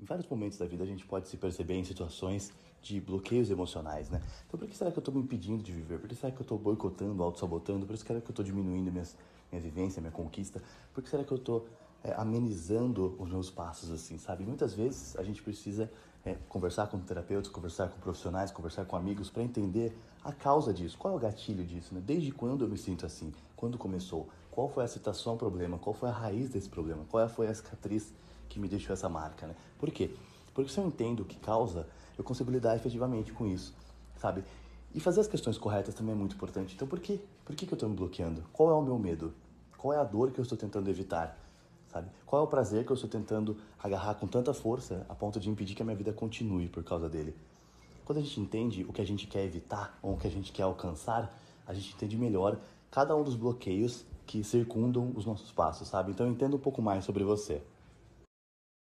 em vários momentos da vida a gente pode se perceber em situações de bloqueios emocionais, né? Então por que será que eu estou me impedindo de viver? Por que será que eu estou boicotando, auto-sabotando? Por que será que eu estou diminuindo minhas, minha vivência, minha conquista? Por que será que eu estou é, amenizando os meus passos assim, sabe? Muitas vezes a gente precisa é, conversar com terapeutas, conversar com profissionais, conversar com amigos para entender a causa disso, qual é o gatilho disso, né? Desde quando eu me sinto assim? Quando começou? Qual foi a situação, problema? Qual foi a raiz desse problema? Qual foi a cicatriz que me deixou essa marca, né? Por quê? Porque se eu entendo o que causa, eu consigo lidar efetivamente com isso, sabe? E fazer as questões corretas também é muito importante. Então, por quê? Por que, que eu estou me bloqueando? Qual é o meu medo? Qual é a dor que eu estou tentando evitar? Sabe? Qual é o prazer que eu estou tentando agarrar com tanta força a ponto de impedir que a minha vida continue por causa dele? Quando a gente entende o que a gente quer evitar ou o que a gente quer alcançar, a gente entende melhor cada um dos bloqueios que circundam os nossos passos, sabe? Então entenda um pouco mais sobre você.